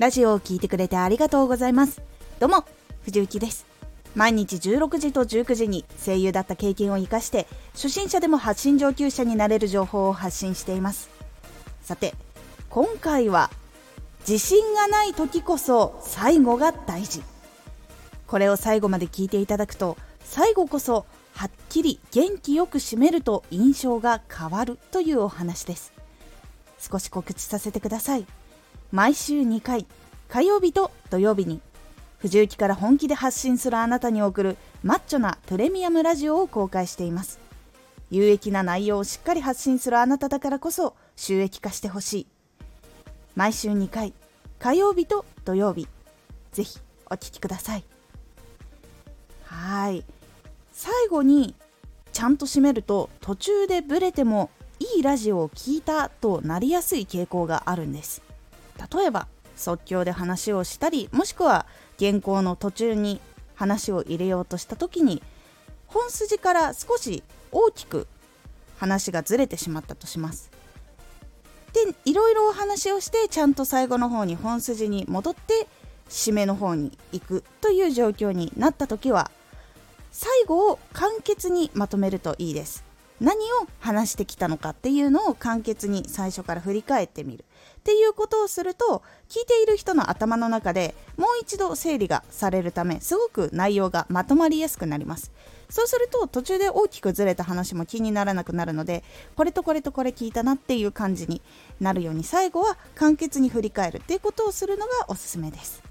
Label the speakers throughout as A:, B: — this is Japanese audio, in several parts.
A: ラジオを聴いてくれてありがとうございます。どうも藤幸です。毎日16時と19時に声優だった経験を生かして初心者でも発信上級者になれる情報を発信しています。さて今回は自信がない時こそ最後が大事。これを最後まで聞いていただくと最後こそはっきり元気よく締めると印象が変わるというお話です。少し告知させてください。毎週2回火曜日と土曜日に藤雪から本気で発信するあなたに送るマッチョなプレミアムラジオを公開しています。有益な内容をしっかり発信するあなただからこそ収益化してほしい。毎週2回火曜日と土曜日。ぜひお聴きください。はい。最後にちゃんと締めると途中でブレてもいいラジオを聴いたとなりやすい傾向があるんです。例えば即興で話をしたりもしくは原稿の途中に話を入れようとした時に本筋から少し大きく話がずれてしまったとします。でいろいろお話をしてちゃんと最後の方に本筋に戻って締めの方に行くという状況になった時は最後を簡潔にまとめるといいです。何を話してきたのかっていうのを簡潔に最初から振り返ってみる。っていうことをすると聞いている人の頭の中でもう一度整理がされるためすごく内容がまとまりやすくなります。そうすると途中で大きくずれた話も気にならなくなるのでこれとこれとこれ聞いたなっていう感じになるように最後は簡潔に振り返るっていうことをするのがおすすめです。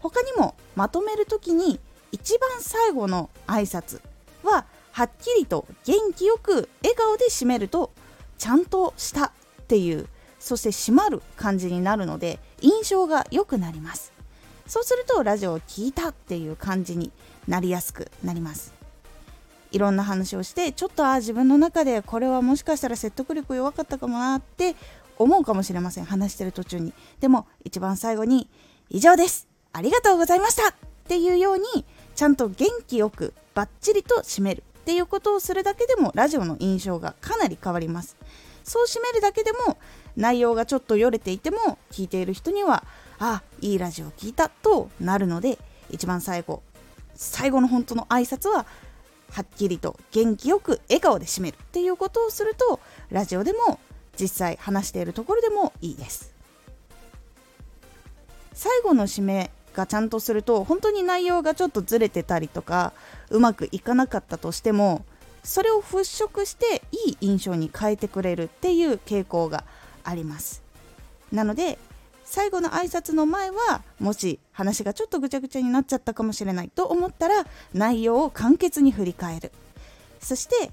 A: 他にもまとめる時に一番最後の挨拶ははっきりと元気よく笑顔で締めるとちゃんとしたっていうそして締まる感じになるので印象が良くなります。そうするとラジオを聴いたっていう感じになりやすくなります。いろんな話をしてちょっとあ自分の中でこれはもしかしたら説得力弱かったかもなって思うかもしれません。話してる途中に。でも一番最後に以上です。ありがとうございました。っていうようにちゃんと元気よくバッチリと締める。っていうことをするだけでもラジオの印象がかなり変わります。そう締めるだけでも内容がちょっとよれていても聞いている人にはあいいラジオを聞いたとなるので一番最後最後の本当の挨拶ははっきりと元気よく笑顔で締めるっていうことをするとラジオでも実際話しているところでもいいです。最後の締めがちゃんとすると本当に内容がちょっとずれてたりとかうまくいかなかったとしてもそれを払拭していい印象に変えてくれるっていう傾向があります。なので最後の挨拶の前はもし話がちょっとぐちゃぐちゃになっちゃったかもしれないと思ったら内容を簡潔に振り返る。そして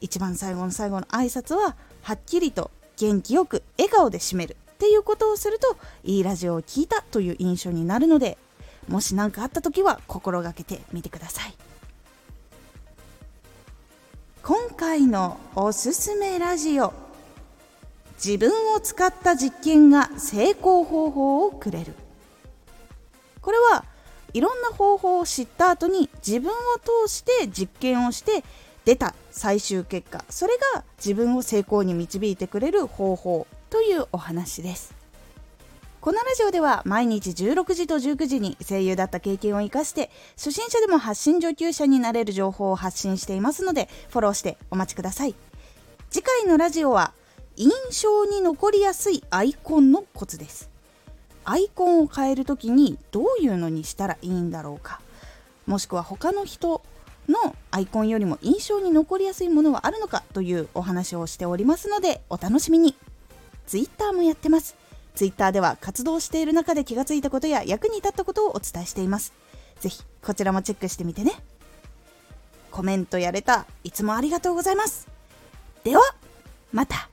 A: 一番最後の最後の挨拶ははっきりと元気よく笑顔で締める。っていうことをするといいラジオを聴いたという印象になるのでもし何かあった時は心がけてみてください。今回のおすすめラジオ自分を使った実験が成功方法をくれる。これはいろんな方法を知った後に自分を通して実験をして出た最終結果それが自分を成功に導いてくれる方法。というお話です。このラジオでは毎日16時と19時に声優だった経験を生かして初心者でも発信上級者になれる情報を発信していますのでフォローしてお待ちください。次回のラジオは印象に残りやすいアイコンのコツです。アイコンを変える時にどういうのにしたらいいんだろうか。もしくは他の人のアイコンよりも印象に残りやすいものはあるのかというお話をしておりますのでお楽しみに。Twitter もやってます。Twitter では活動している中で気がついたことや役に立ったことをお伝えしています。ぜひこちらもチェックしてみてね。コメントやれた。いつもありがとうございます。ではまた。